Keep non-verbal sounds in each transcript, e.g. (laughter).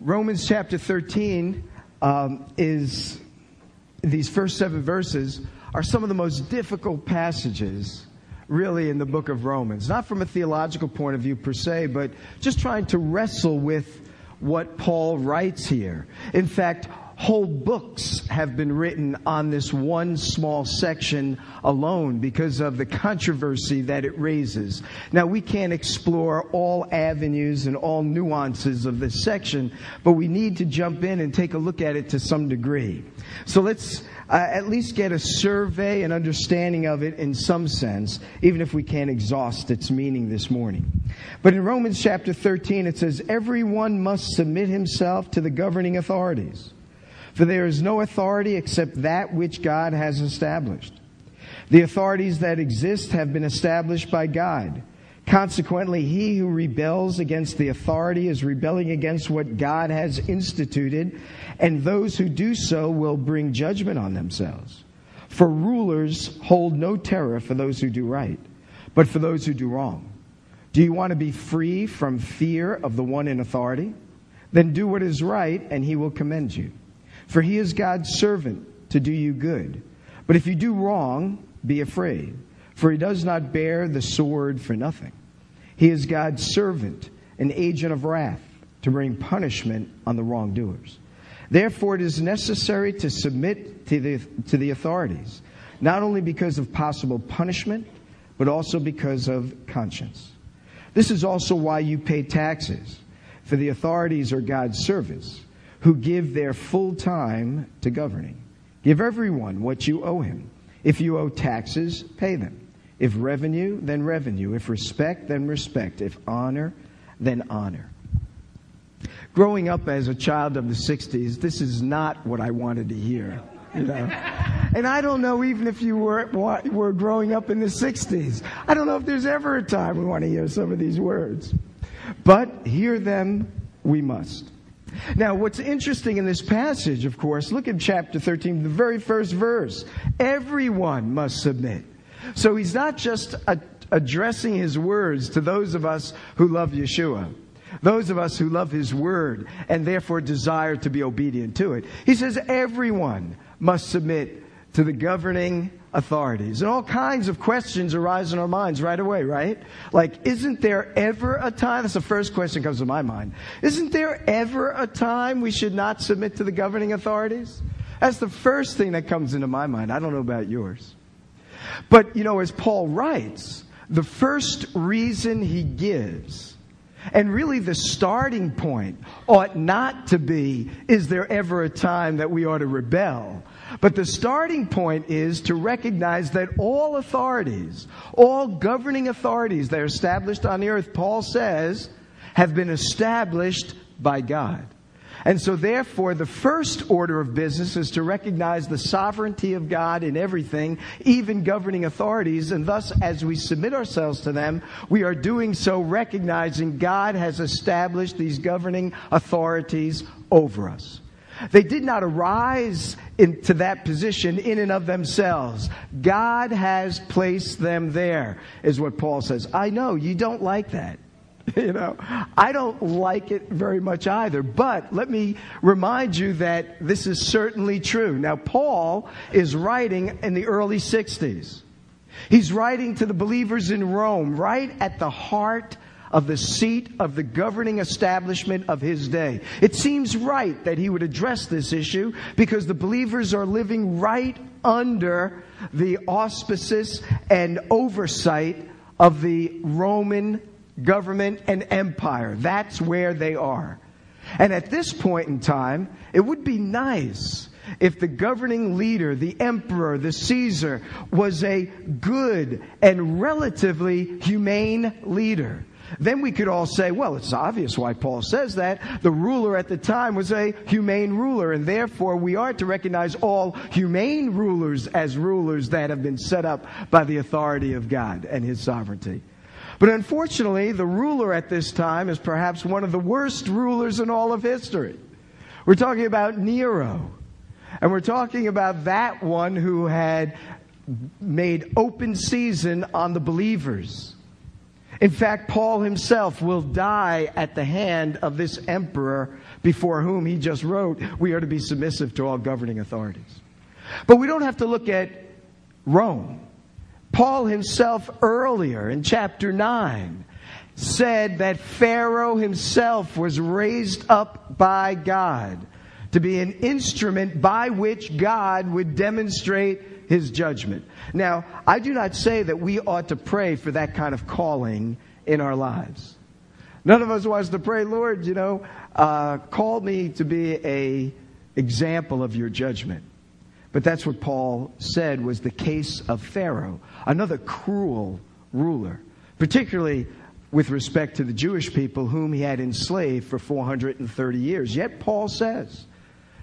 Romans chapter 13 um, is, these first seven verses are some of the most difficult passages really in the book of Romans. Not from a theological point of view per se, but just trying to wrestle with what Paul writes here. In fact, whole books have been written on this one small section alone because of the controversy that it raises. Now, we can't explore all avenues and all nuances of this section, but we need to jump in and take a look at it to some degree. So let's uh, at least get a survey and understanding of it in some sense, even if we can't exhaust its meaning this morning. But in Romans chapter 13, it says, Everyone must submit himself to the governing authorities for there is no authority except that which God has established. The authorities that exist have been established by God. Consequently, he who rebels against the authority is rebelling against what God has instituted, and those who do so will bring judgment on themselves. For rulers hold no terror for those who do right, but for those who do wrong. Do you want to be free from fear of the one in authority? Then do what is right, and he will commend you. For he is God's servant to do you good. But if you do wrong, be afraid, for he does not bear the sword for nothing. He is God's servant, an agent of wrath, to bring punishment on the wrongdoers. Therefore, it is necessary to submit to the, to the authorities, not only because of possible punishment, but also because of conscience. This is also why you pay taxes, for the authorities are God's servants who give their full time to governing. Give everyone what you owe him. If you owe taxes, pay them. If revenue, then revenue. If respect, then respect. If honor, then honor. Growing up as a child of the 60s, this is not what I wanted to hear. You know? And I don't know even if you were, were growing up in the 60s. I don't know if there's ever a time we want to hear some of these words. But hear them we must. Now, what's interesting in this passage, of course, look at chapter 13, the very first verse. Everyone must submit. So he's not just a, addressing his words to those of us who love Yeshua, those of us who love his word and therefore desire to be obedient to it. He says everyone must submit to the governing authorities. And all kinds of questions arise in our minds right away, right? Like, isn't there ever a time? That's the first question comes to my mind. Isn't there ever a time we should not submit to the governing authorities? That's the first thing that comes into my mind. I don't know about yours. But, you know, as Paul writes, the first reason he gives, and really the starting point, ought not to be, is there ever a time that we ought to rebel? But the starting point is to recognize that all authorities, all governing authorities that are established on the earth, Paul says, have been established by God. And so, therefore, the first order of business is to recognize the sovereignty of God in everything, even governing authorities. And thus, as we submit ourselves to them, we are doing so recognizing God has established these governing authorities over us. They did not arise into that position in and of themselves. God has placed them there, is what Paul says. I know you don't like that. (laughs) You know, I don't like it very much either. But let me remind you that this is certainly true. Now, Paul is writing in the early 60s. He's writing to the believers in Rome, right at the heart of the seat of the governing establishment of his day. It seems right that he would address this issue because the believers are living right under the auspices and oversight of the Roman government and empire. That's where they are. And at this point in time, it would be nice if the governing leader, the emperor, the Caesar, was a good and relatively humane leader. Then we could all say, well, it's obvious why Paul says that. The ruler at the time was a humane ruler, and therefore we are to recognize all humane rulers as rulers that have been set up by the authority of God and his sovereignty. But unfortunately, the ruler at this time is perhaps one of the worst rulers in all of history. We're talking about Nero. And we're talking about that one who had made open season on the believers In fact, Paul himself will die at the hand of this emperor before whom he just wrote, We are to be submissive to all governing authorities. But we don't have to look at Rome. Paul himself, earlier in chapter 9, said that Pharaoh himself was raised up by God to be an instrument by which God would demonstrate his judgment. Now, I do not say that we ought to pray for that kind of calling in our lives. None of us wants to pray, Lord, you know, uh, call me to be a example of your judgment. But that's what Paul said was the case of Pharaoh, another cruel ruler, particularly with respect to the Jewish people whom he had enslaved for 430 years. Yet Paul says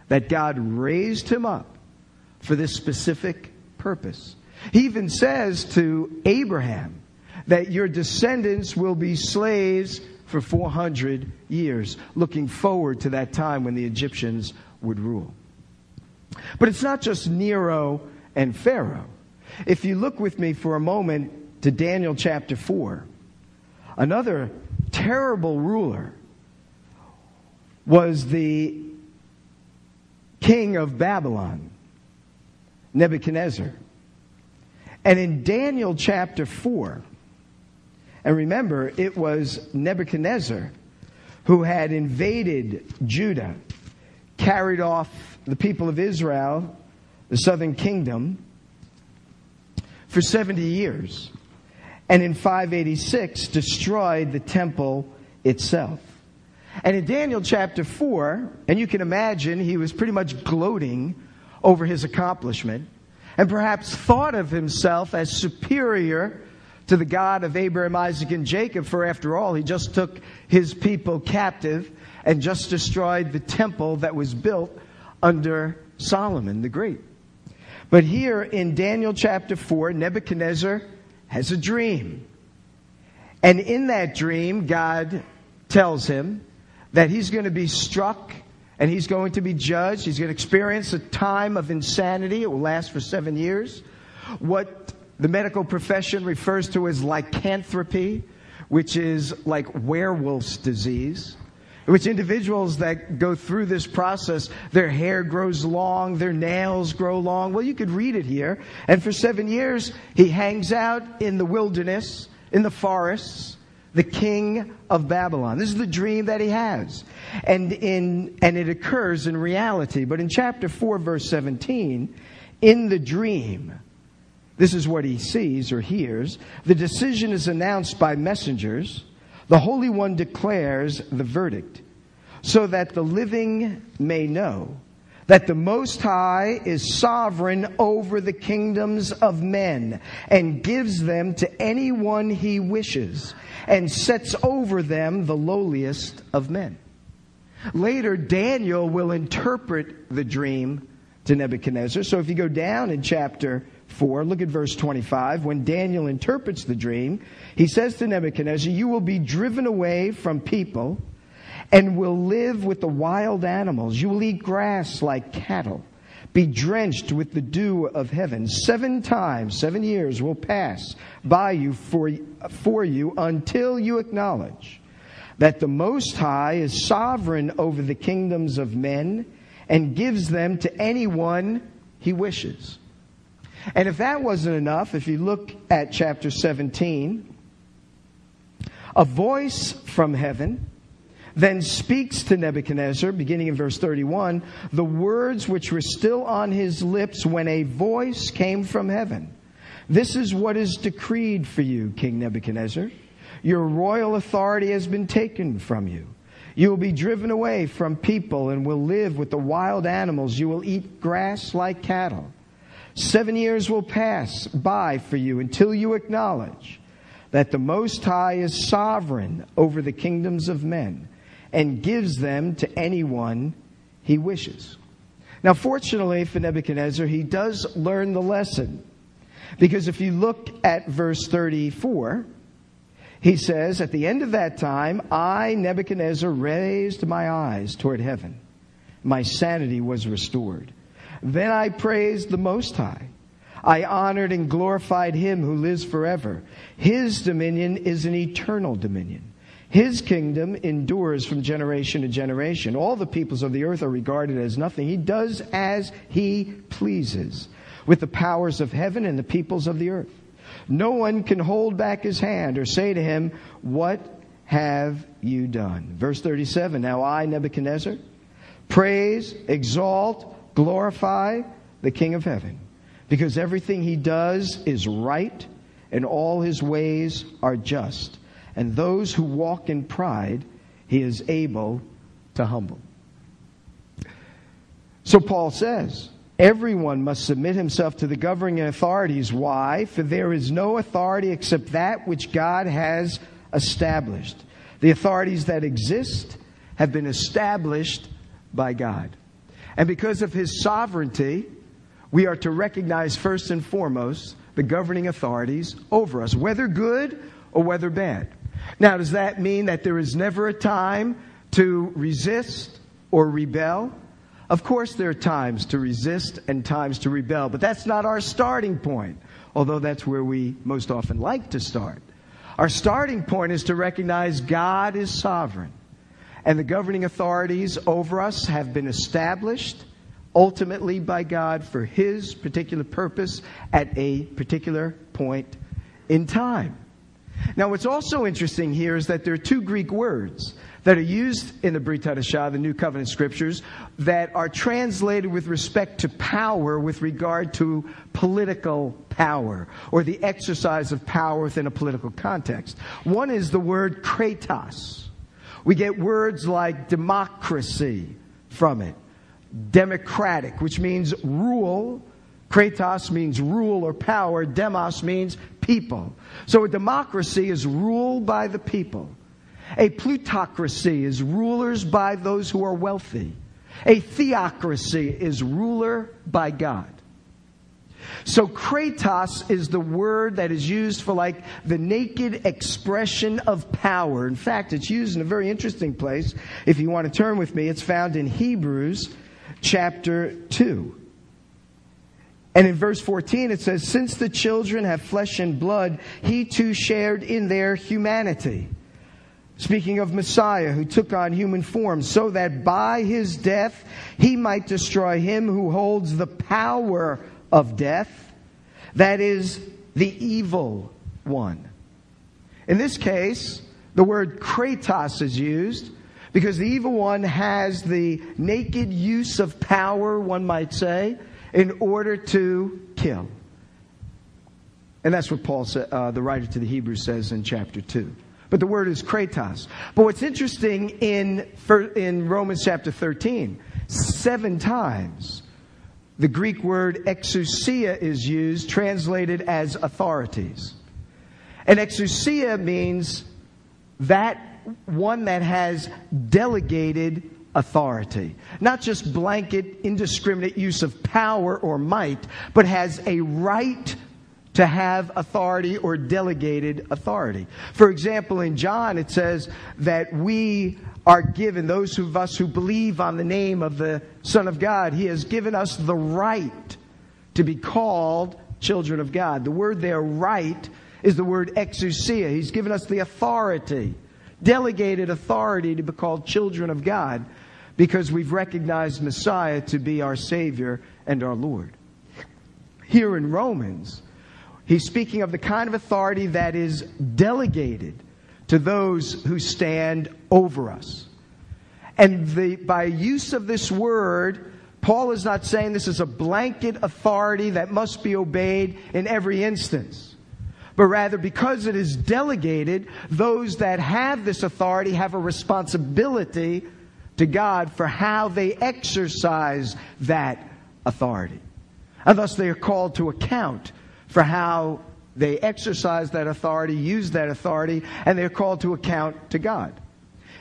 that God raised him up for this specific purpose. He even says to Abraham that your descendants will be slaves for 400 years, looking forward to that time when the Egyptians would rule. But it's not just Nero and Pharaoh. If you look with me for a moment to Daniel chapter 4, another terrible ruler was the king of Babylon, Nebuchadnezzar. And in Daniel chapter 4, and remember, it was Nebuchadnezzar who had invaded Judah, carried off the people of Israel, the southern kingdom, for 70 years. And in 586, destroyed the temple itself. And in Daniel chapter 4, and you can imagine he was pretty much gloating over his accomplishment and perhaps thought of himself as superior to the God of Abraham, Isaac, and Jacob, for after all, he just took his people captive and just destroyed the temple that was built under Solomon the Great. But here in Daniel chapter 4, Nebuchadnezzar has a dream. And in that dream, God tells him that he's going to be struck and he's going to be judged. He's going to experience a time of insanity. It will last for seven years. What the medical profession refers to as lycanthropy, which is like werewolf's disease which individuals that go through this process, their hair grows long, their nails grow long. Well, you could read it here. And for seven years, he hangs out in the wilderness, in the forests, the king of Babylon. This is the dream that he has. And in, and it occurs in reality. But in chapter 4, verse 17, in the dream, this is what he sees or hears. The decision is announced by messengers the Holy One declares the verdict so that the living may know that the Most High is sovereign over the kingdoms of men and gives them to anyone he wishes and sets over them the lowliest of men. Later, Daniel will interpret the dream to Nebuchadnezzar. So if you go down in chapter 4, look at verse 25. When Daniel interprets the dream, he says to Nebuchadnezzar, You will be driven away from people and will live with the wild animals. You will eat grass like cattle, be drenched with the dew of heaven. Seven times, seven years will pass by you for, for you until you acknowledge that the Most High is sovereign over the kingdoms of men and gives them to anyone he wishes. And if that wasn't enough, if you look at chapter 17, a voice from heaven then speaks to Nebuchadnezzar, beginning in verse 31, the words which were still on his lips when a voice came from heaven. This is what is decreed for you, King Nebuchadnezzar. Your royal authority has been taken from you. You will be driven away from people and will live with the wild animals. You will eat grass like cattle. Seven years will pass by for you until you acknowledge that the Most High is sovereign over the kingdoms of men and gives them to anyone he wishes. Now, fortunately for Nebuchadnezzar, he does learn the lesson. Because if you look at verse 34, he says, At the end of that time, I, Nebuchadnezzar, raised my eyes toward heaven. My sanity was restored. Then I praised the Most High. I honored and glorified him who lives forever. His dominion is an eternal dominion. His kingdom endures from generation to generation. All the peoples of the earth are regarded as nothing. He does as he pleases with the powers of heaven and the peoples of the earth. No one can hold back his hand or say to him, What have you done? Verse 37 Now I, Nebuchadnezzar, praise, exalt, glorify the King of heaven because everything he does is right and all his ways are just. And those who walk in pride, he is able to humble. So Paul says, everyone must submit himself to the governing authorities. Why? For there is no authority except that which God has established. The authorities that exist have been established by God. And because of his sovereignty, we are to recognize first and foremost the governing authorities over us, whether good or whether bad. Now, does that mean that there is never a time to resist or rebel? Of course, there are times to resist and times to rebel, but that's not our starting point, although that's where we most often like to start. Our starting point is to recognize God is sovereign, and the governing authorities over us have been established ultimately by God for His particular purpose at a particular point in time. Now, what's also interesting here is that there are two Greek words that are used in the Brit Hadashah, the New Covenant Scriptures, that are translated with respect to power with regard to political power or the exercise of power within a political context. One is the word kratos. We get words like democracy from it democratic, which means rule. Kratos means rule or power. Demos means people. So a democracy is ruled by the people. A plutocracy is rulers by those who are wealthy. A theocracy is ruler by God. So kratos is the word that is used for like the naked expression of power. In fact, it's used in a very interesting place. If you want to turn with me, it's found in Hebrews chapter 2. And in verse 14 it says, Since the children have flesh and blood, he too shared in their humanity. Speaking of Messiah who took on human form, so that by his death he might destroy him who holds the power of death, that is, the evil one. In this case, the word kratos is used because the evil one has the naked use of power, one might say, in order to kill. And that's what Paul, uh, the writer to the Hebrews, says in chapter 2. But the word is kratos. But what's interesting in, in Romans chapter 13, seven times the Greek word exousia is used, translated as authorities. And exousia means that one that has delegated authority. Not just blanket, indiscriminate use of power or might, but has a right to have authority or delegated authority. For example, in John, it says that we are given, those of us who believe on the name of the Son of God, He has given us the right to be called children of God. The word there, right, is the word exousia. He's given us the authority delegated authority to be called children of God because we've recognized Messiah to be our Savior and our Lord. Here in Romans, he's speaking of the kind of authority that is delegated to those who stand over us. And the, by use of this word, Paul is not saying this is a blanket authority that must be obeyed in every instance but rather because it is delegated, those that have this authority have a responsibility to God for how they exercise that authority. And thus they are called to account for how they exercise that authority, use that authority, and they're called to account to God.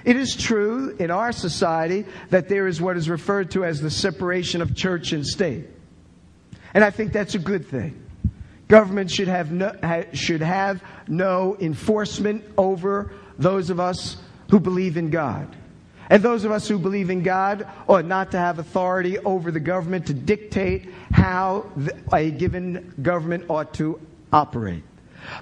It is true in our society that there is what is referred to as the separation of church and state. And I think that's a good thing. Government should have no, should have no enforcement over those of us who believe in God. And those of us who believe in God ought not to have authority over the government to dictate how a given government ought to operate.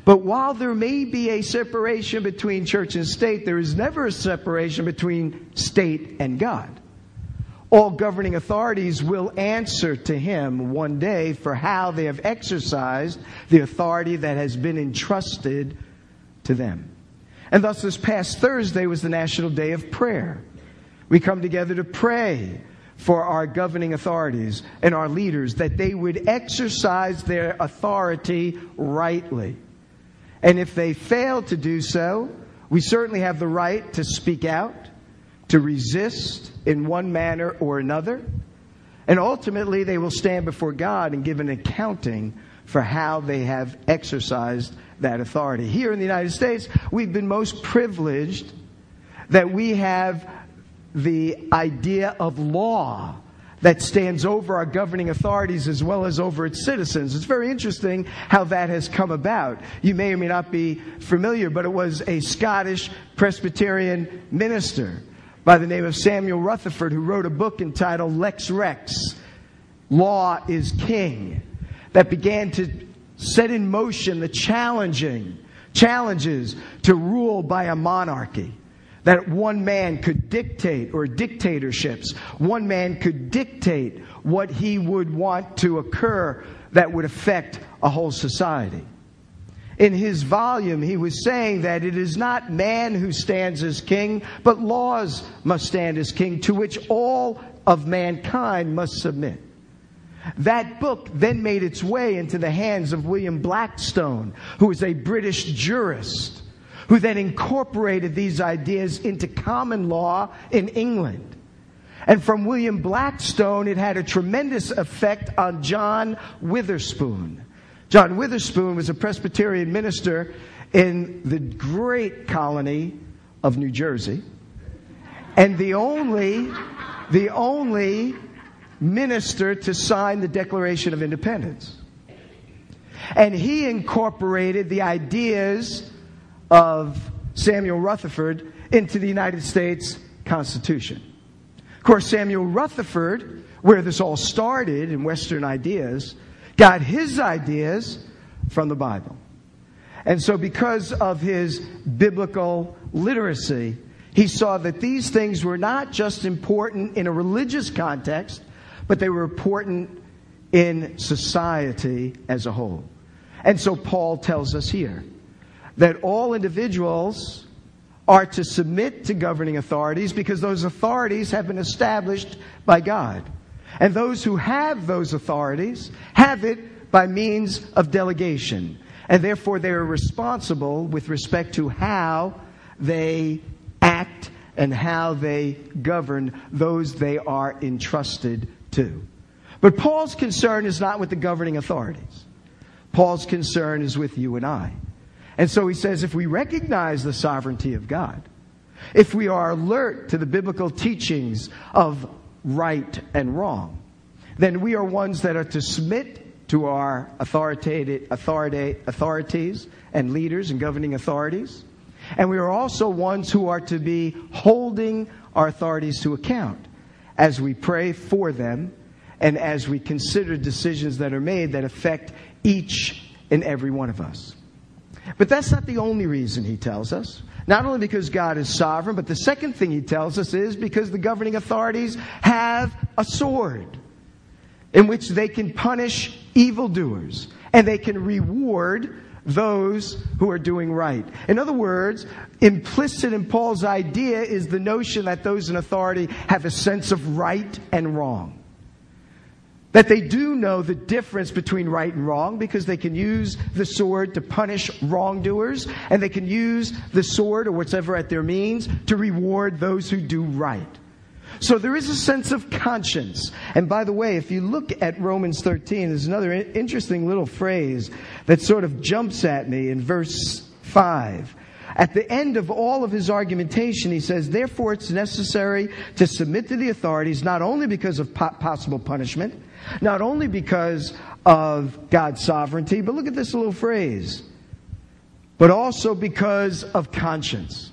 But while there may be a separation between church and state, there is never a separation between state and God. All governing authorities will answer to him one day for how they have exercised the authority that has been entrusted to them. And thus, this past Thursday was the National Day of Prayer. We come together to pray for our governing authorities and our leaders that they would exercise their authority rightly. And if they fail to do so, we certainly have the right to speak out, to resist in one manner or another. And ultimately, they will stand before God and give an accounting for how they have exercised that authority. Here in the United States, we've been most privileged that we have the idea of law that stands over our governing authorities as well as over its citizens. It's very interesting how that has come about. You may or may not be familiar, but it was a Scottish Presbyterian minister by the name of Samuel Rutherford who wrote a book entitled Lex Rex Law is King that began to set in motion the challenging challenges to rule by a monarchy that one man could dictate, or dictatorships, one man could dictate what he would want to occur that would affect a whole society. In his volume, he was saying that it is not man who stands as king, but laws must stand as king, to which all of mankind must submit. That book then made its way into the hands of William Blackstone, who was a British jurist who then incorporated these ideas into common law in England. And from William Blackstone, it had a tremendous effect on John Witherspoon. John Witherspoon was a Presbyterian minister in the great colony of New Jersey. And the only, the only minister to sign the Declaration of Independence. And he incorporated the ideas of Samuel Rutherford into the United States Constitution. Of course, Samuel Rutherford, where this all started in Western ideas, got his ideas from the Bible. And so, because of his biblical literacy, he saw that these things were not just important in a religious context, but they were important in society as a whole. And so, Paul tells us here that all individuals are to submit to governing authorities because those authorities have been established by God. And those who have those authorities have it by means of delegation. And therefore, they are responsible with respect to how they act and how they govern those they are entrusted to. But Paul's concern is not with the governing authorities. Paul's concern is with you and I. And so he says if we recognize the sovereignty of God, if we are alert to the biblical teachings of right and wrong, then we are ones that are to submit to our authority, authorities and leaders and governing authorities. And we are also ones who are to be holding our authorities to account as we pray for them and as we consider decisions that are made that affect each and every one of us. But that's not the only reason he tells us. Not only because God is sovereign, but the second thing he tells us is because the governing authorities have a sword in which they can punish evildoers and they can reward those who are doing right. In other words, implicit in Paul's idea is the notion that those in authority have a sense of right and wrong. That they do know the difference between right and wrong because they can use the sword to punish wrongdoers and they can use the sword or whatever at their means to reward those who do right. So there is a sense of conscience. And by the way, if you look at Romans 13, there's another interesting little phrase that sort of jumps at me in verse 5. At the end of all of his argumentation, he says, Therefore, it's necessary to submit to the authorities, not only because of po- possible punishment, not only because of God's sovereignty, but look at this little phrase, but also because of conscience.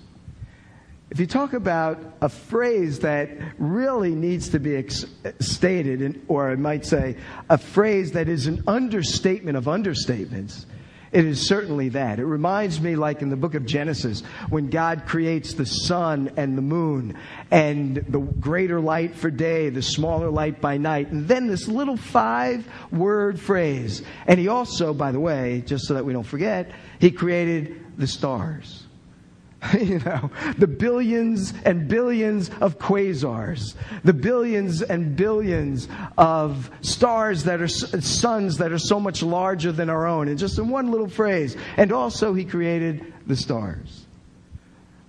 if you talk about a phrase that really needs to be ex- stated, in, or I might say a phrase that is an understatement of understatements, it is certainly that. It reminds me, like in the book of Genesis, when God creates the sun and the moon and the greater light for day, the smaller light by night, and then this little five word phrase. And he also, by the way, just so that we don't forget, he created the stars. (laughs) you know, the billions and billions of quasars, the billions and billions of stars that are suns that are so much larger than our own, and just in one little phrase. And also, he created the stars.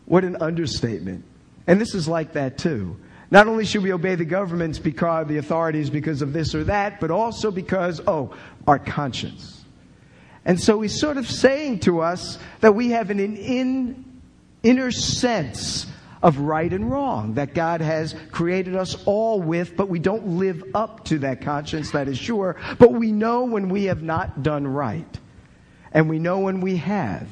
What an understatement. And this is like that too. Not only should we obey the governments because the authorities because of this or that, but also because, oh, our conscience. And so he's sort of saying to us that we have an in inner sense of right and wrong that God has created us all with, but we don't live up to that conscience, that is sure. But we know when we have not done right, and we know when we have.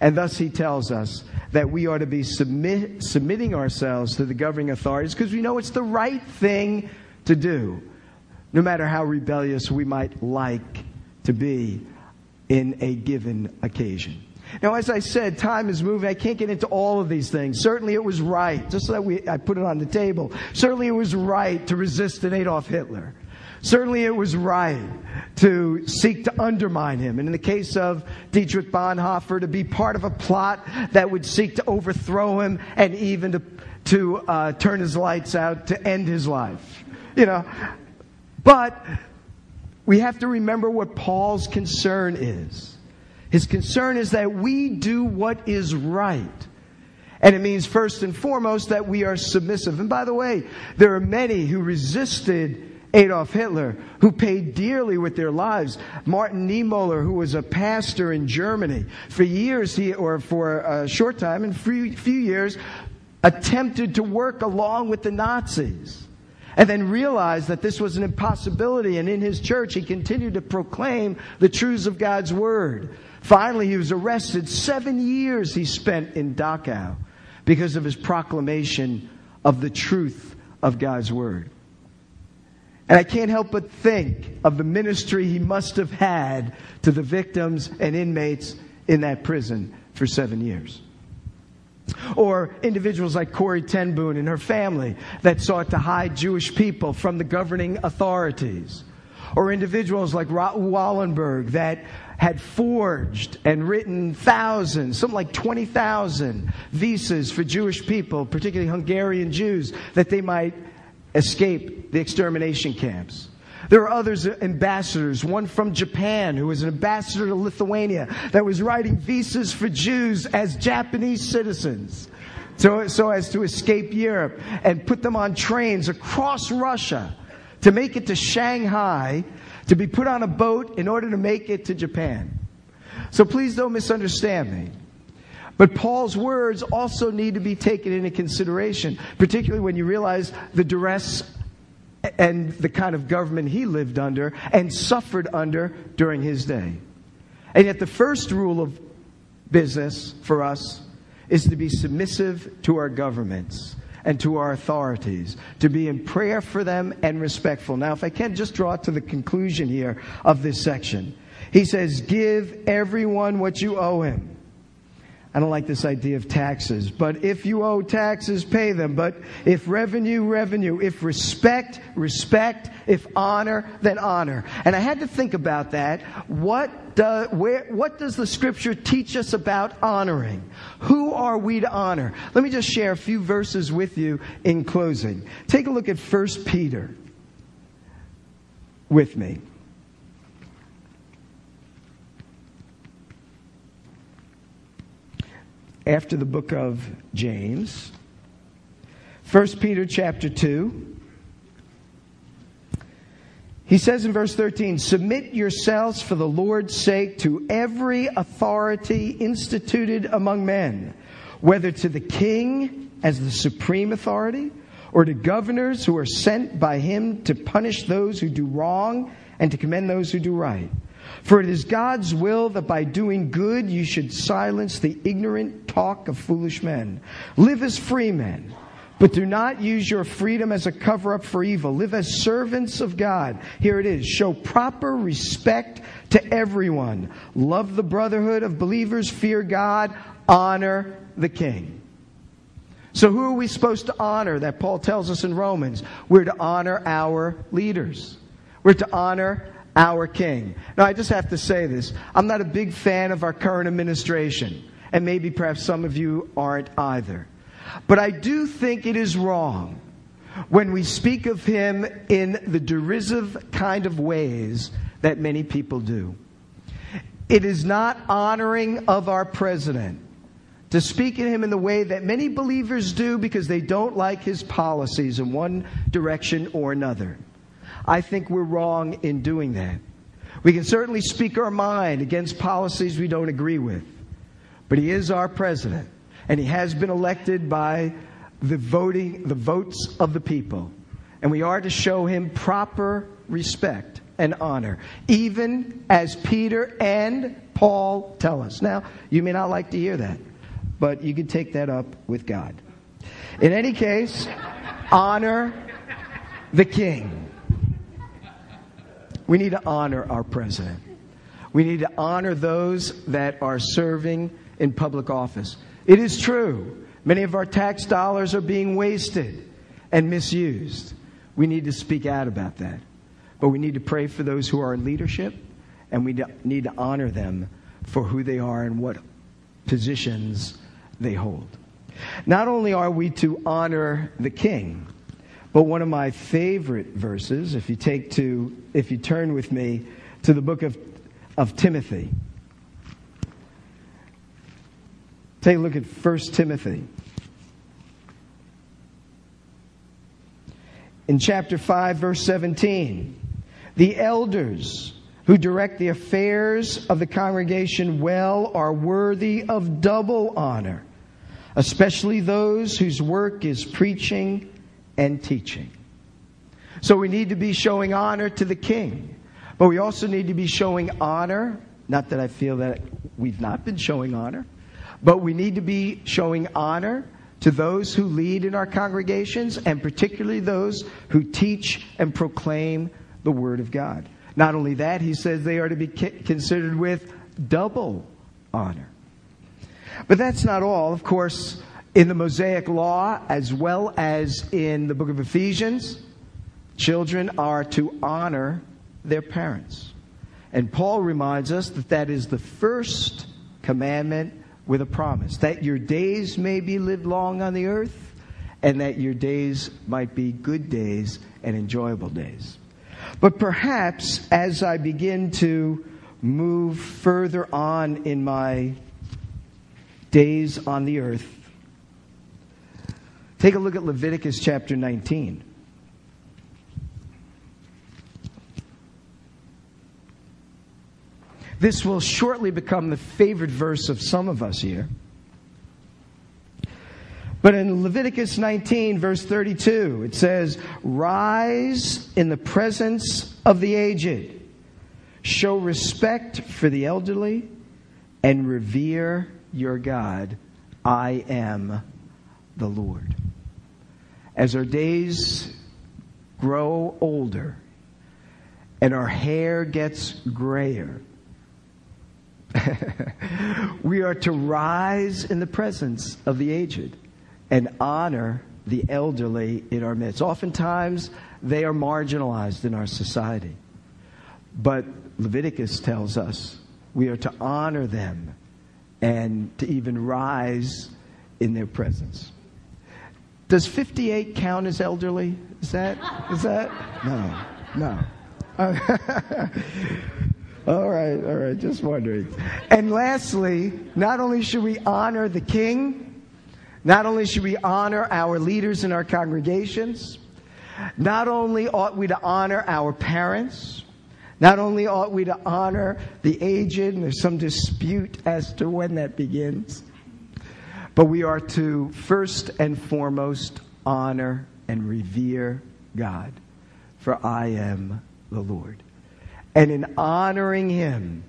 And thus he tells us that we ought to be submit, submitting ourselves to the governing authorities because we know it's the right thing to do, no matter how rebellious we might like to be in a given occasion. Now, as I said, time is moving. I can't get into all of these things. Certainly it was right, just so that we, I put it on the table. Certainly it was right to resist an Adolf Hitler. Certainly it was right to seek to undermine him. And in the case of Dietrich Bonhoeffer, to be part of a plot that would seek to overthrow him and even to, to uh, turn his lights out to end his life. You know, but we have to remember what Paul's concern is. His concern is that we do what is right. And it means, first and foremost, that we are submissive. And by the way, there are many who resisted Adolf Hitler, who paid dearly with their lives. Martin Niemöller, who was a pastor in Germany, for years, he, or for a short time, in few, few years, attempted to work along with the Nazis. And then realized that this was an impossibility. And in his church, he continued to proclaim the truths of God's word. Finally, he was arrested. Seven years he spent in Dachau because of his proclamation of the truth of God's word. And I can't help but think of the ministry he must have had to the victims and inmates in that prison for seven years. Or individuals like Corrie ten Boom and her family that sought to hide Jewish people from the governing authorities. Or individuals like Raoul Wallenberg that had forged and written thousands, something like 20,000 visas for Jewish people, particularly Hungarian Jews, that they might escape the extermination camps. There are others, uh, ambassadors, one from Japan who was an ambassador to Lithuania that was writing visas for Jews as Japanese citizens so, so as to escape Europe and put them on trains across Russia to make it to Shanghai to be put on a boat in order to make it to Japan. So please don't misunderstand me. But Paul's words also need to be taken into consideration, particularly when you realize the duress and the kind of government he lived under and suffered under during his day. And yet, the first rule of business for us is to be submissive to our governments and to our authorities, to be in prayer for them and respectful. Now, if I can just draw to the conclusion here of this section, he says, Give everyone what you owe him. I don't like this idea of taxes, but if you owe taxes, pay them. But if revenue, revenue. If respect, respect. If honor, then honor. And I had to think about that. What do, where, what does the scripture teach us about honoring? Who are we to honor? Let me just share a few verses with you in closing. Take a look at 1 Peter with me. After the book of James, 1 Peter chapter 2. He says in verse 13, Submit yourselves for the Lord's sake to every authority instituted among men, whether to the king as the supreme authority, or to governors who are sent by him to punish those who do wrong and to commend those who do right. For it is God's will that by doing good you should silence the ignorant talk of foolish men. Live as free men, but do not use your freedom as a cover up for evil. Live as servants of God. Here it is. Show proper respect to everyone. Love the brotherhood of believers. Fear God. Honor the king. So, who are we supposed to honor that Paul tells us in Romans? We're to honor our leaders. We're to honor our king. Now, I just have to say this. I'm not a big fan of our current administration, and maybe perhaps some of you aren't either. But I do think it is wrong when we speak of him in the derisive kind of ways that many people do. It is not honoring of our president to speak of him in the way that many believers do because they don't like his policies in one direction or another. I think we're wrong in doing that. We can certainly speak our mind against policies we don't agree with, but he is our president, and he has been elected by the voting, the votes of the people, and we are to show him proper respect and honor, even as Peter and Paul tell us. Now, you may not like to hear that, but you can take that up with God. In any case, honor the king. We need to honor our president. We need to honor those that are serving in public office. It is true, many of our tax dollars are being wasted and misused. We need to speak out about that. But we need to pray for those who are in leadership, and we need to honor them for who they are and what positions they hold. Not only are we to honor the king, but one of my favorite verses, if you take to, if you turn with me to the book of, of Timothy. Take a look at 1 Timothy. In chapter 5, verse 17, the elders who direct the affairs of the congregation well are worthy of double honor, especially those whose work is preaching and teaching. So we need to be showing honor to the king, but we also need to be showing honor. Not that I feel that we've not been showing honor, but we need to be showing honor to those who lead in our congregations and particularly those who teach and proclaim the Word of God. Not only that, he says they are to be considered with double honor. But that's not all. Of course, in the Mosaic Law, as well as in the book of Ephesians, children are to honor their parents. And Paul reminds us that that is the first commandment with a promise that your days may be lived long on the earth and that your days might be good days and enjoyable days. But perhaps as I begin to move further on in my days on the earth, Take a look at Leviticus chapter 19. This will shortly become the favorite verse of some of us here. But in Leviticus 19, verse 32, it says, Rise in the presence of the aged, show respect for the elderly, and revere your God. I am the Lord as our days grow older and our hair gets grayer, (laughs) we are to rise in the presence of the aged and honor the elderly in our midst. Oftentimes, they are marginalized in our society. But Leviticus tells us we are to honor them and to even rise in their presence. Does 58 count as elderly? Is that? Is that? No. No. (laughs) all right, all right, just wondering. And lastly, not only should we honor the king, not only should we honor our leaders in our congregations, not only ought we to honor our parents, not only ought we to honor the aged, and there's some dispute as to when that begins, but we are to first and foremost honor and revere God, for I am the Lord. And in honoring him,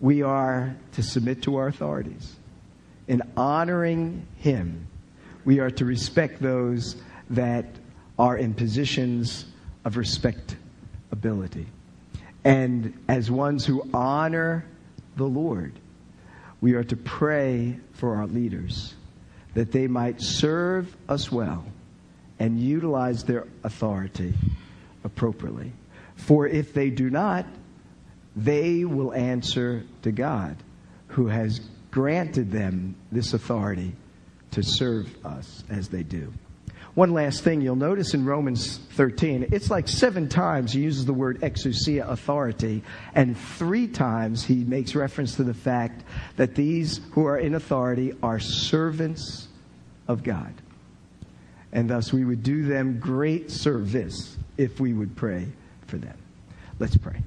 we are to submit to our authorities. In honoring him, we are to respect those that are in positions of respectability. And as ones who honor the Lord, we are to pray for our leaders that they might serve us well and utilize their authority appropriately. For if they do not, they will answer to God, who has granted them this authority to serve us as they do. One last thing you'll notice in Romans 13, it's like seven times he uses the word exousia, authority, and three times he makes reference to the fact that these who are in authority are servants of God. And thus we would do them great service if we would pray for them. Let's pray.